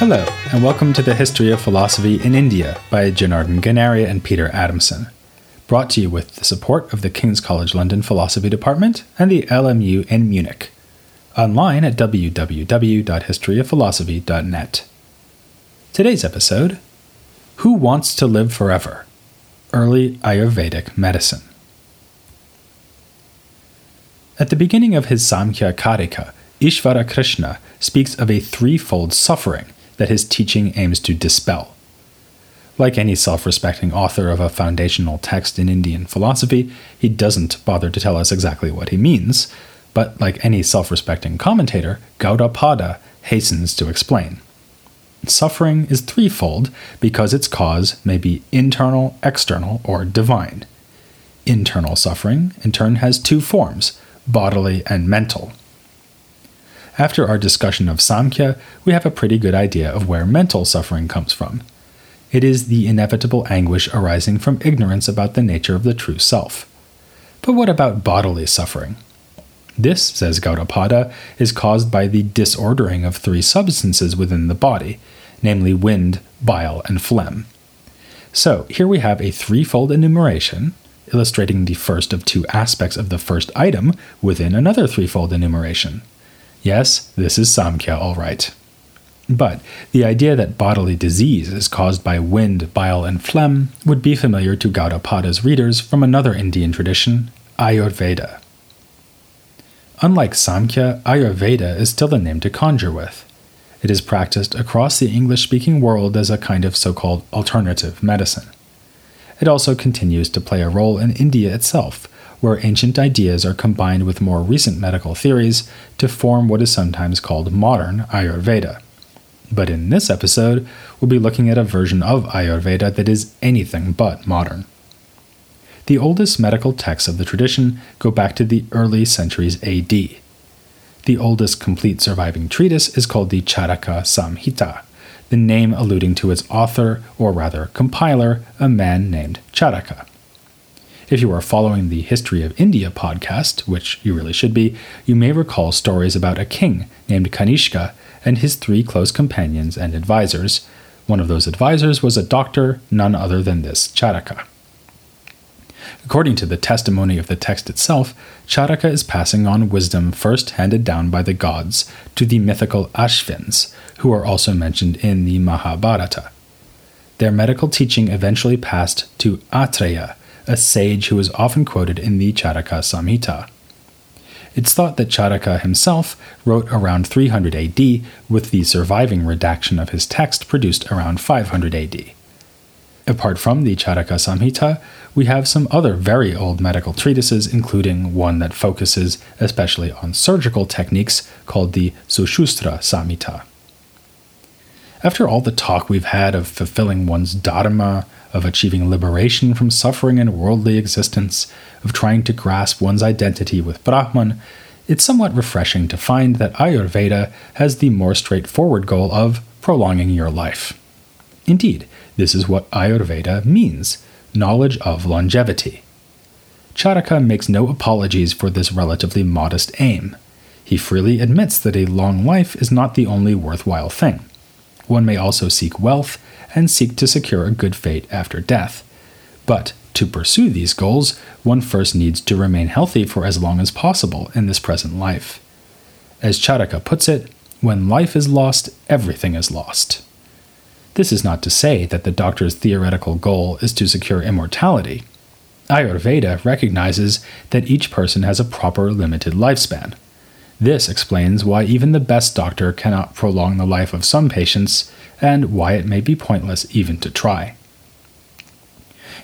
Hello, and welcome to the History of Philosophy in India by Jonardon Ganeri and Peter Adamson. Brought to you with the support of the King's College London Philosophy Department and the LMU in Munich. Online at www.historyofphilosophy.net. Today's episode Who Wants to Live Forever? Early Ayurvedic Medicine. At the beginning of his Samkhya Karika, Ishvara Krishna speaks of a threefold suffering that his teaching aims to dispel. Like any self respecting author of a foundational text in Indian philosophy, he doesn't bother to tell us exactly what he means, but like any self respecting commentator, Gaudapada hastens to explain. Suffering is threefold because its cause may be internal, external, or divine. Internal suffering, in turn, has two forms bodily and mental. After our discussion of Samkhya, we have a pretty good idea of where mental suffering comes from. It is the inevitable anguish arising from ignorance about the nature of the true self. But what about bodily suffering? This, says Gaudapada, is caused by the disordering of three substances within the body, namely wind, bile, and phlegm. So, here we have a threefold enumeration, illustrating the first of two aspects of the first item within another threefold enumeration. Yes, this is Samkhya, all right. But the idea that bodily disease is caused by wind, bile, and phlegm would be familiar to Gaudapada's readers from another Indian tradition, Ayurveda. Unlike Samkhya, Ayurveda is still a name to conjure with. It is practiced across the English speaking world as a kind of so called alternative medicine. It also continues to play a role in India itself, where ancient ideas are combined with more recent medical theories to form what is sometimes called modern Ayurveda. But in this episode, we'll be looking at a version of Ayurveda that is anything but modern. The oldest medical texts of the tradition go back to the early centuries AD. The oldest complete surviving treatise is called the Charaka Samhita, the name alluding to its author, or rather compiler, a man named Charaka. If you are following the History of India podcast, which you really should be, you may recall stories about a king named Kanishka and his three close companions and advisors. One of those advisors was a doctor, none other than this Charaka. According to the testimony of the text itself, Charaka is passing on wisdom first handed down by the gods to the mythical Ashvins, who are also mentioned in the Mahabharata. Their medical teaching eventually passed to Atreya, a sage who is often quoted in the Charaka Samhita. It's thought that Charaka himself wrote around 300 AD, with the surviving redaction of his text produced around 500 AD. Apart from the Charaka Samhita, we have some other very old medical treatises, including one that focuses especially on surgical techniques called the Sushruta Samhita. After all the talk we've had of fulfilling one's dharma, of achieving liberation from suffering and worldly existence, of trying to grasp one's identity with Brahman, it's somewhat refreshing to find that Ayurveda has the more straightforward goal of prolonging your life. Indeed, this is what Ayurveda means knowledge of longevity. Charaka makes no apologies for this relatively modest aim. He freely admits that a long life is not the only worthwhile thing. One may also seek wealth and seek to secure a good fate after death. But to pursue these goals, one first needs to remain healthy for as long as possible in this present life. As Charaka puts it, when life is lost, everything is lost. This is not to say that the doctor's theoretical goal is to secure immortality. Ayurveda recognizes that each person has a proper limited lifespan. This explains why even the best doctor cannot prolong the life of some patients and why it may be pointless even to try.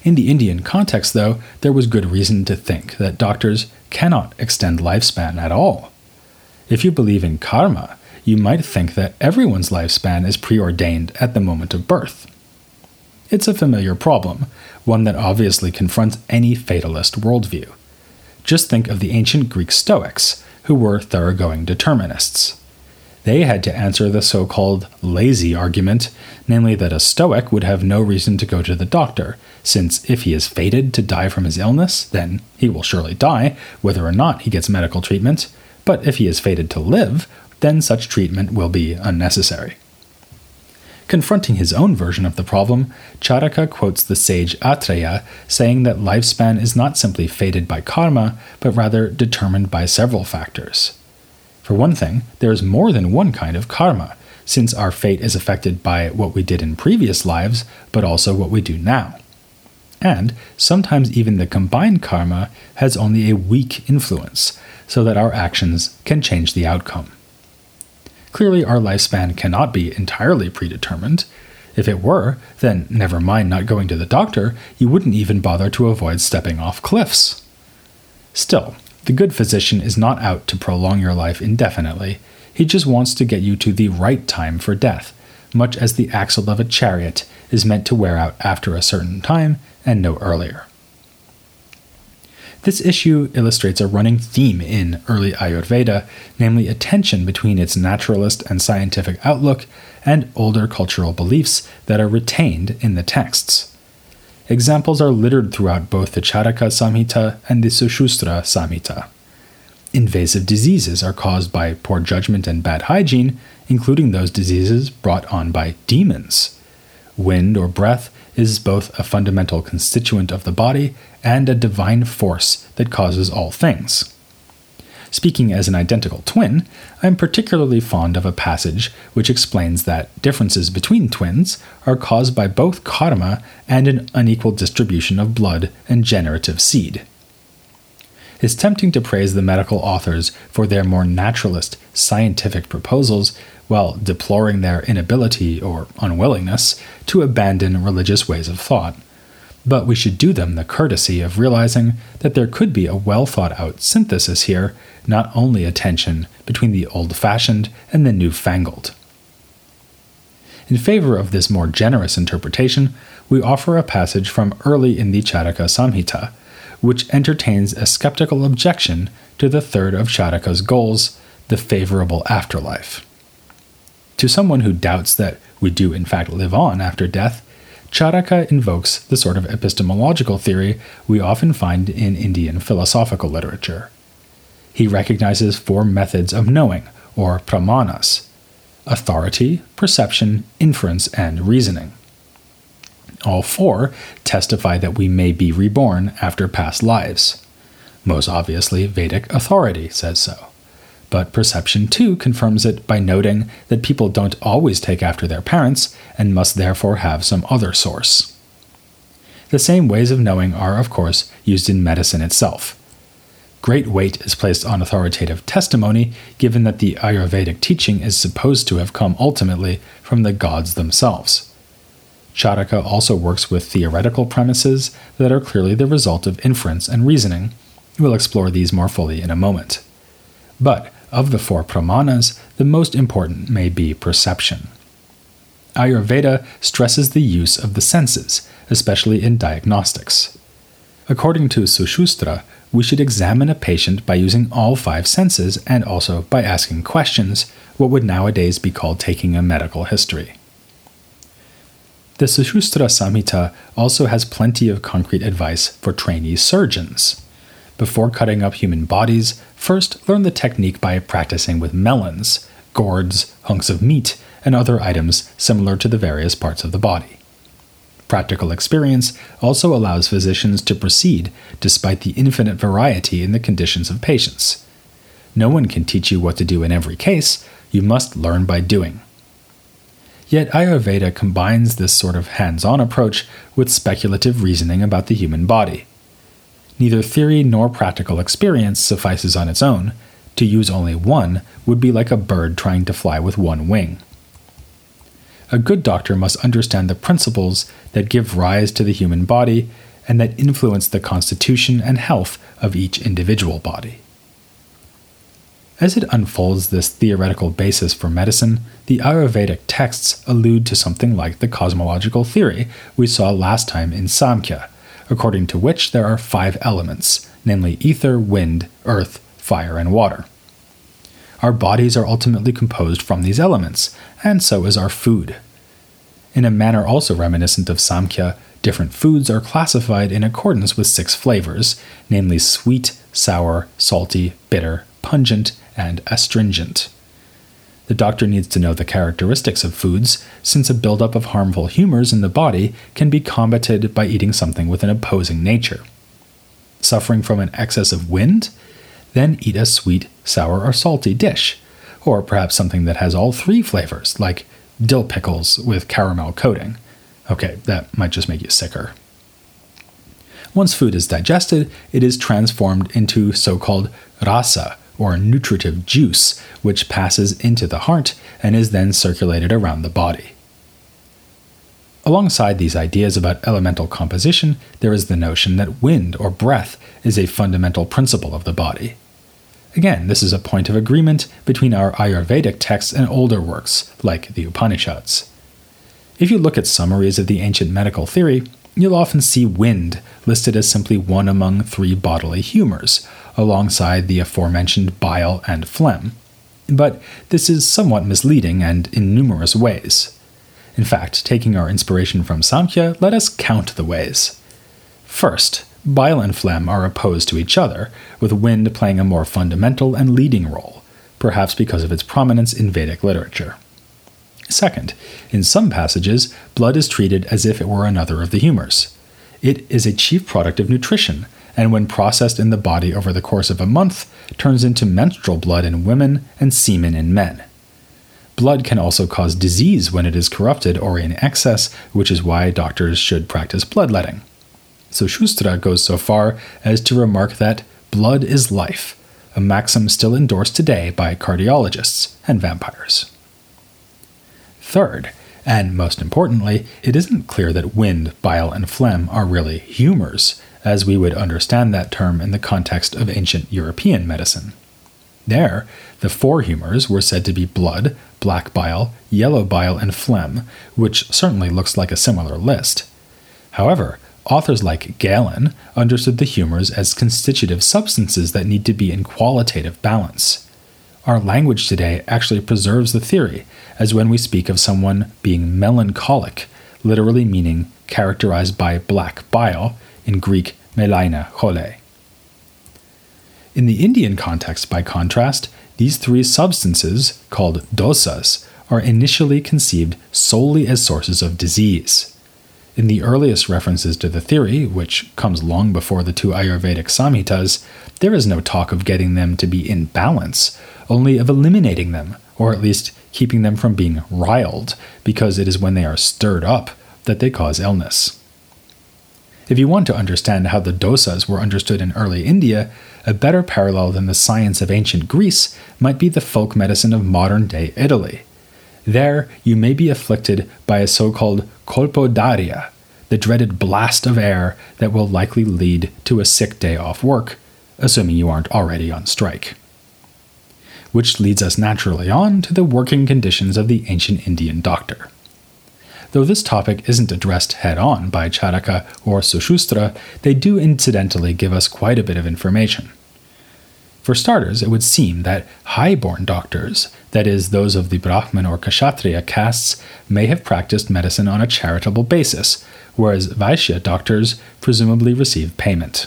In the Indian context, though, there was good reason to think that doctors cannot extend lifespan at all. If you believe in karma, you might think that everyone's lifespan is preordained at the moment of birth. It's a familiar problem, one that obviously confronts any fatalist worldview. Just think of the ancient Greek Stoics, who were thoroughgoing determinists they had to answer the so called lazy argument, namely that a Stoic would have no reason to go to the doctor, since if he is fated to die from his illness, then he will surely die, whether or not he gets medical treatment, but if he is fated to live, then such treatment will be unnecessary. Confronting his own version of the problem, Charaka quotes the sage Atreya, saying that lifespan is not simply fated by karma, but rather determined by several factors. For one thing, there is more than one kind of karma, since our fate is affected by what we did in previous lives, but also what we do now. And sometimes even the combined karma has only a weak influence, so that our actions can change the outcome. Clearly, our lifespan cannot be entirely predetermined. If it were, then never mind not going to the doctor, you wouldn't even bother to avoid stepping off cliffs. Still, the good physician is not out to prolong your life indefinitely, he just wants to get you to the right time for death, much as the axle of a chariot is meant to wear out after a certain time and no earlier. This issue illustrates a running theme in early Ayurveda, namely a tension between its naturalist and scientific outlook and older cultural beliefs that are retained in the texts. Examples are littered throughout both the Charaka Samhita and the Sushruta Samhita. Invasive diseases are caused by poor judgment and bad hygiene, including those diseases brought on by demons. Wind or breath is both a fundamental constituent of the body and a divine force that causes all things. Speaking as an identical twin, I am particularly fond of a passage which explains that differences between twins are caused by both karma and an unequal distribution of blood and generative seed. It's tempting to praise the medical authors for their more naturalist, scientific proposals while deploring their inability or unwillingness to abandon religious ways of thought. But we should do them the courtesy of realizing that there could be a well thought out synthesis here, not only a tension between the old fashioned and the new fangled. In favor of this more generous interpretation, we offer a passage from early in the Charaka Samhita, which entertains a skeptical objection to the third of Charaka's goals, the favorable afterlife. To someone who doubts that we do in fact live on after death, Charaka invokes the sort of epistemological theory we often find in Indian philosophical literature. He recognizes four methods of knowing, or pramanas authority, perception, inference, and reasoning. All four testify that we may be reborn after past lives. Most obviously, Vedic authority says so but perception too confirms it by noting that people don't always take after their parents and must therefore have some other source. The same ways of knowing are, of course, used in medicine itself. Great weight is placed on authoritative testimony, given that the Ayurvedic teaching is supposed to have come ultimately from the gods themselves. Charaka also works with theoretical premises that are clearly the result of inference and reasoning. We'll explore these more fully in a moment. But of the four pramanas, the most important may be perception. Ayurveda stresses the use of the senses, especially in diagnostics. According to Sushruta, we should examine a patient by using all five senses and also by asking questions, what would nowadays be called taking a medical history. The Sushruta Samhita also has plenty of concrete advice for trainee surgeons. Before cutting up human bodies, first learn the technique by practicing with melons, gourds, hunks of meat, and other items similar to the various parts of the body. Practical experience also allows physicians to proceed despite the infinite variety in the conditions of patients. No one can teach you what to do in every case, you must learn by doing. Yet Ayurveda combines this sort of hands on approach with speculative reasoning about the human body neither theory nor practical experience suffices on its own. To use only one would be like a bird trying to fly with one wing. A good doctor must understand the principles that give rise to the human body and that influence the constitution and health of each individual body. As it unfolds this theoretical basis for medicine, the Ayurvedic texts allude to something like the cosmological theory we saw last time in Samkhya, according to which there are five elements, namely ether, wind, earth, fire, and water. Our bodies are ultimately composed from these elements, and so is our food. In a manner also reminiscent of Samkhya, different foods are classified in accordance with six flavors, namely sweet, sour, salty, bitter, pungent, and astringent. The doctor needs to know the characteristics of foods, since a buildup of harmful humors in the body can be combated by eating something with an opposing nature. Suffering from an excess of wind? Then eat a sweet, sour, or salty dish, or perhaps something that has all three flavors, like dill pickles with caramel coating. Okay, that might just make you sicker. Once food is digested, it is transformed into so called rasa, or nutritive juice, which passes into the heart and is then circulated around the body. Alongside these ideas about elemental composition, there is the notion that wind or breath is a fundamental principle of the body. Again, this is a point of agreement between our Ayurvedic texts and older works, like the Upanishads. If you look at summaries of the ancient medical theory, you'll often see wind listed as simply one among three bodily humors, alongside the aforementioned bile and phlegm. But this is somewhat misleading and in numerous ways. In fact, taking our inspiration from Samkhya, let us count the ways. First, bile and phlegm are opposed to each other, with wind playing a more fundamental and leading role, perhaps because of its prominence in Vedic literature. Second, in some passages, blood is treated as if it were another of the humors. It is a chief product of nutrition, and when processed in the body over the course of a month, turns into menstrual blood in women and semen in men. Blood can also cause disease when it is corrupted or in excess, which is why doctors should practice bloodletting. So Sushruta goes so far as to remark that blood is life, a maxim still endorsed today by cardiologists and vampires. Third, and most importantly, it isn't clear that wind, bile, and phlegm are really humors, as we would understand that term in the context of ancient European medicine. There, the four humors were said to be blood, black bile, yellow bile, and phlegm, which certainly looks like a similar list. However, authors like Galen understood the humors as constitutive substances that need to be in qualitative balance. Our language today actually preserves the theory, as when we speak of someone being melancholic, literally meaning characterized by black bile, in Greek melaina chole. In the Indian context, by contrast, these three substances, called dosas, are initially conceived solely as sources of disease. In the earliest references to the theory, which comes long before the two Ayurvedic Samhitas, there is no talk of getting them to be in balance, only of eliminating them, or at least keeping them from being riled, because it is when they are stirred up that they cause illness. If you want to understand how the dosas were understood in early India, a better parallel than the science of ancient Greece might be the folk medicine of modern day Italy. There, you may be afflicted by a so called colpo d'aria, the dreaded blast of air that will likely lead to a sick day off work, assuming you aren't already on strike which leads us naturally on to the working conditions of the ancient Indian doctor. Though this topic isn't addressed head on by Charaka or Sushruta, they do incidentally give us quite a bit of information. For starters, it would seem that high-born doctors, that is, those of the Brahmin or Kshatriya castes, may have practiced medicine on a charitable basis, whereas Vaishya doctors presumably received payment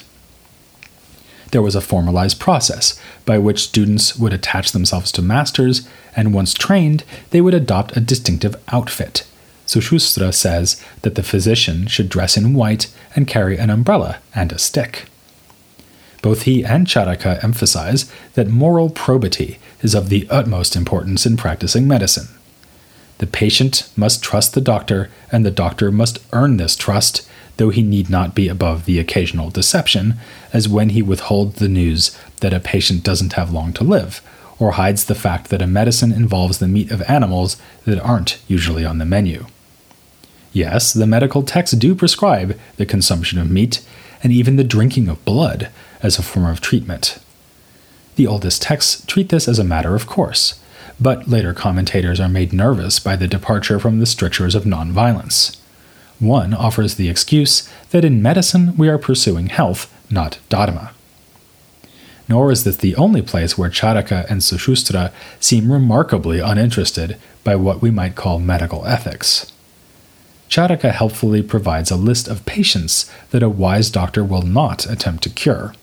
there was a formalized process by which students would attach themselves to masters, and once trained, they would adopt a distinctive outfit. Sushruta says that the physician should dress in white and carry an umbrella and a stick. Both he and Charaka emphasize that moral probity is of the utmost importance in practicing medicine. The patient must trust the doctor, and the doctor must earn this trust though he need not be above the occasional deception, as when he withholds the news that a patient doesn't have long to live, or hides the fact that a medicine involves the meat of animals that aren't usually on the menu. Yes, the medical texts do prescribe the consumption of meat and even the drinking of blood as a form of treatment. The oldest texts treat this as a matter of course, but later commentators are made nervous by the departure from the strictures of nonviolence. One offers the excuse that in medicine we are pursuing health, not dharma. Nor is this the only place where Charaka and Sushruta seem remarkably uninterested by what we might call medical ethics. Charaka helpfully provides a list of patients that a wise doctor will not attempt to cure.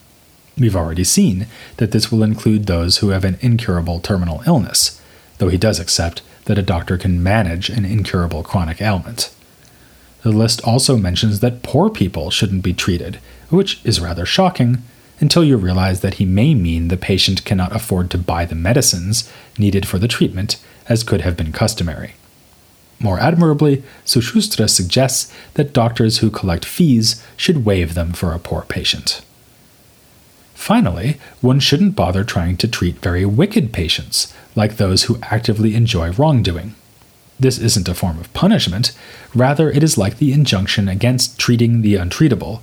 We've already seen that this will include those who have an incurable terminal illness, though he does accept that a doctor can manage an incurable chronic ailment. The list also mentions that poor people shouldn't be treated, which is rather shocking until you realize that he may mean the patient cannot afford to buy the medicines needed for the treatment, as could have been customary. More admirably, Sushruta suggests that doctors who collect fees should waive them for a poor patient. Finally, one shouldn't bother trying to treat very wicked patients, like those who actively enjoy wrongdoing. This isn't a form of punishment, rather, it is like the injunction against treating the untreatable.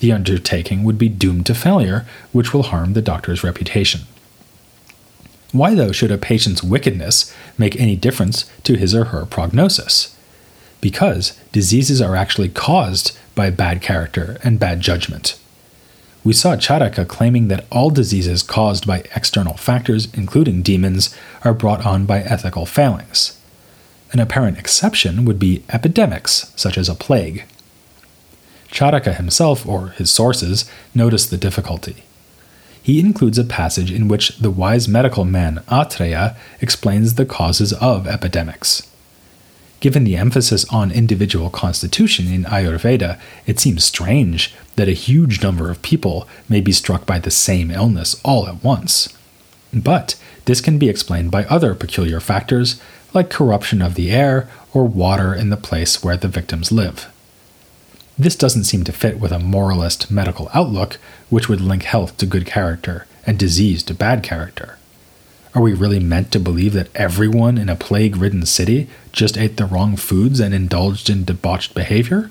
The undertaking would be doomed to failure, which will harm the doctor's reputation. Why, though, should a patient's wickedness make any difference to his or her prognosis? Because diseases are actually caused by bad character and bad judgment. We saw Charaka claiming that all diseases caused by external factors, including demons, are brought on by ethical failings. An apparent exception would be epidemics, such as a plague. Charaka himself, or his sources, noticed the difficulty he includes a passage in which the wise medical man Atreya explains the causes of epidemics. Given the emphasis on individual constitution in Ayurveda, it seems strange that a huge number of people may be struck by the same illness all at once. But this can be explained by other peculiar factors, like corruption of the air or water in the place where the victims live. This doesn't seem to fit with a moralist medical outlook, which would link health to good character and disease to bad character. Are we really meant to believe that everyone in a plague ridden city just ate the wrong foods and indulged in debauched behavior?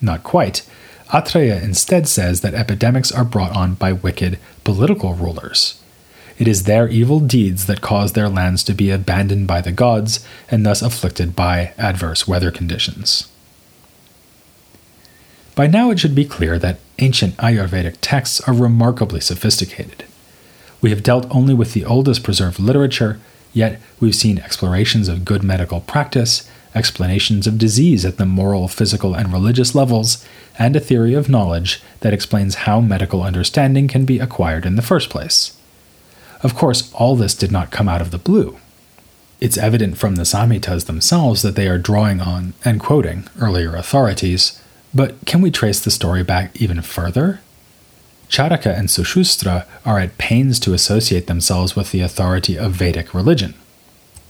Not quite. Atreya instead says that epidemics are brought on by wicked political rulers. It is their evil deeds that cause their lands to be abandoned by the gods and thus afflicted by adverse weather conditions. By now, it should be clear that ancient Ayurvedic texts are remarkably sophisticated. We have dealt only with the oldest preserved literature, yet we've seen explorations of good medical practice, explanations of disease at the moral, physical, and religious levels, and a theory of knowledge that explains how medical understanding can be acquired in the first place. Of course, all this did not come out of the blue. It's evident from the Samhitas themselves that they are drawing on and quoting earlier authorities, but can we trace the story back even further? Charaka and Sushruta are at pains to associate themselves with the authority of Vedic religion.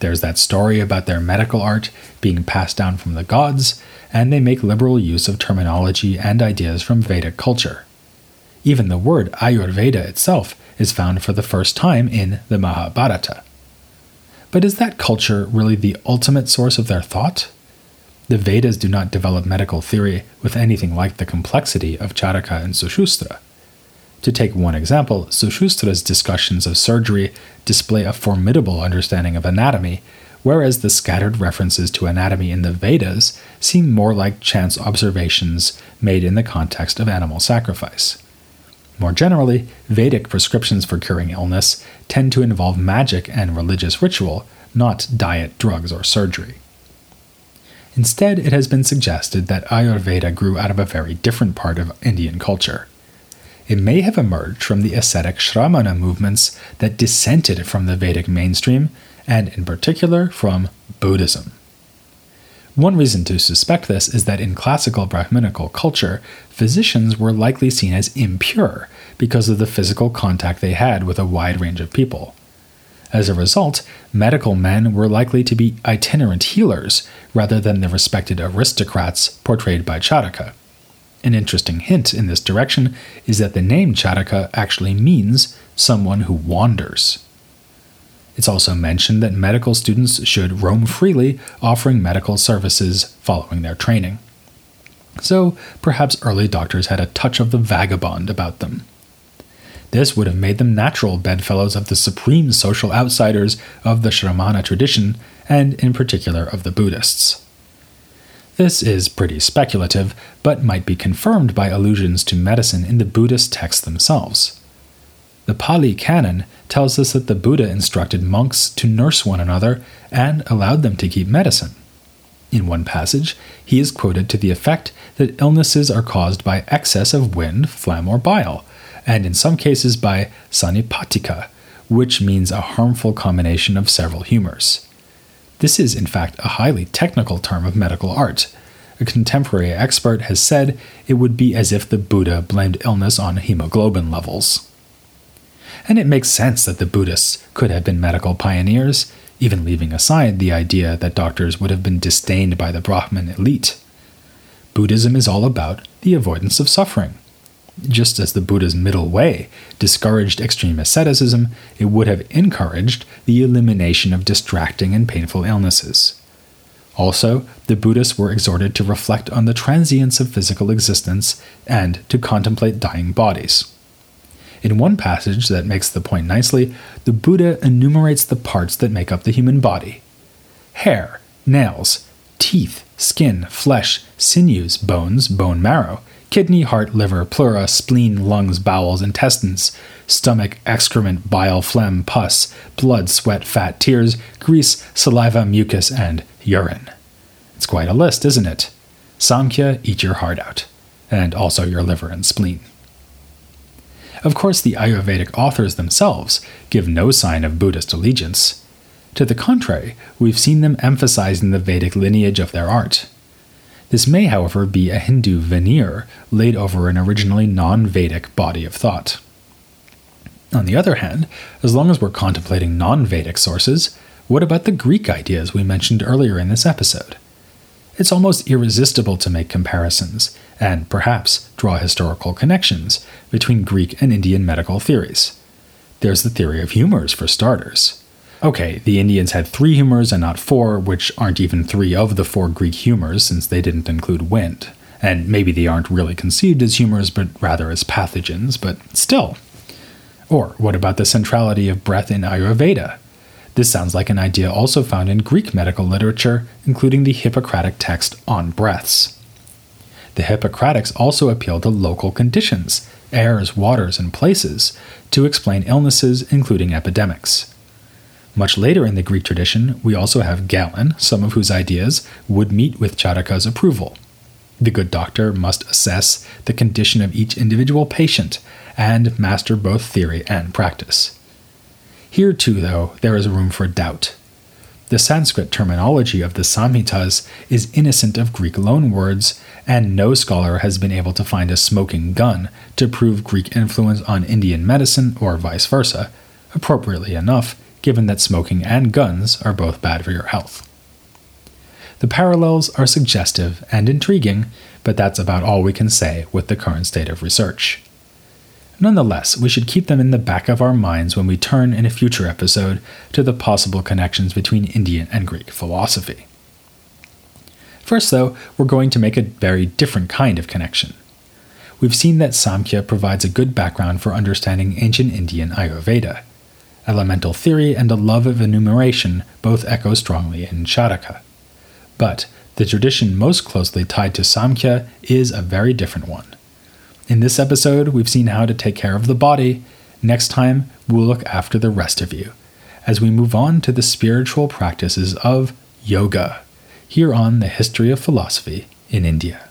There's that story about their medical art being passed down from the gods, and they make liberal use of terminology and ideas from Vedic culture. Even the word Ayurveda itself is found for the first time in the Mahabharata. But is that culture really the ultimate source of their thought? The Vedas do not develop medical theory with anything like the complexity of Charaka and Sushruta. To take one example, Sushruta's discussions of surgery display a formidable understanding of anatomy, whereas the scattered references to anatomy in the Vedas seem more like chance observations made in the context of animal sacrifice. More generally, Vedic prescriptions for curing illness tend to involve magic and religious ritual, not diet, drugs, or surgery. Instead, it has been suggested that Ayurveda grew out of a very different part of Indian culture. It may have emerged from the ascetic Shramana movements that dissented from the Vedic mainstream, and in particular from Buddhism. One reason to suspect this is that in classical Brahminical culture, physicians were likely seen as impure because of the physical contact they had with a wide range of people. As a result, medical men were likely to be itinerant healers rather than the respected aristocrats portrayed by Charaka. An interesting hint in this direction is that the name Charaka actually means someone who wanders. It's also mentioned that medical students should roam freely, offering medical services following their training. So, perhaps early doctors had a touch of the vagabond about them. This would have made them natural bedfellows of the supreme social outsiders of the Shramana tradition, and in particular of the Buddhists. This is pretty speculative, but might be confirmed by allusions to medicine in the Buddhist texts themselves. The Pali Canon tells us that the Buddha instructed monks to nurse one another and allowed them to keep medicine. In one passage, he is quoted to the effect that illnesses are caused by excess of wind, phlegm, or bile, and in some cases by sanipatika, which means a harmful combination of several humors. This is, in fact, a highly technical term of medical art. A contemporary expert has said it would be as if the Buddha blamed illness on hemoglobin levels. And it makes sense that the Buddhists could have been medical pioneers, even leaving aside the idea that doctors would have been disdained by the Brahmin elite. Buddhism is all about the avoidance of suffering. Just as the Buddha's middle way discouraged extreme asceticism, it would have encouraged the elimination of distracting and painful illnesses. Also, the Buddhists were exhorted to reflect on the transience of physical existence and to contemplate dying bodies. In one passage that makes the point nicely, the Buddha enumerates the parts that make up the human body hair, nails, teeth, skin, flesh, sinews, bones, bone marrow, kidney, heart, liver, pleura, spleen, lungs, bowels, intestines, stomach, excrement, bile, phlegm, pus, blood, sweat, fat, tears, grease, saliva, mucus, and urine. It's quite a list, isn't it? Samkhya, eat your heart out, and also your liver and spleen. Of course, the Ayurvedic authors themselves give no sign of Buddhist allegiance. To the contrary, we've seen them emphasizing the Vedic lineage of their art. This may, however, be a Hindu veneer laid over an originally non Vedic body of thought. On the other hand, as long as we're contemplating non Vedic sources, what about the Greek ideas we mentioned earlier in this episode? It's almost irresistible to make comparisons, and perhaps draw historical connections between Greek and Indian medical theories. There's the theory of humors, for starters. Okay, the Indians had three humors and not four, which aren't even three of the four Greek humors since they didn't include wind. And maybe they aren't really conceived as humors, but rather as pathogens, but still. Or what about the centrality of breath in Ayurveda? This sounds like an idea also found in Greek medical literature, including the Hippocratic text on breaths. The Hippocratics also appeal to local conditions, airs, waters, and places, to explain illnesses, including epidemics. Much later in the Greek tradition, we also have Galen, some of whose ideas would meet with Charaka's approval. The good doctor must assess the condition of each individual patient and master both theory and practice. Here, too, though, there is room for doubt. The Sanskrit terminology of the Samhitas is innocent of Greek loanwords, and no scholar has been able to find a smoking gun to prove Greek influence on Indian medicine or vice versa. Appropriately enough, given that smoking and guns are both bad for your health. The parallels are suggestive and intriguing, but that's about all we can say with the current state of research. Nonetheless, we should keep them in the back of our minds when we turn in a future episode to the possible connections between Indian and Greek philosophy. First, though, we're going to make a very different kind of connection. We've seen that Samkhya provides a good background for understanding ancient Indian Ayurveda, Elemental theory and a love of enumeration both echo strongly in Charaka. But the tradition most closely tied to Samkhya is a very different one. In this episode, we've seen how to take care of the body. Next time, we'll look after the rest of you as we move on to the spiritual practices of yoga, here on the History of Philosophy in India.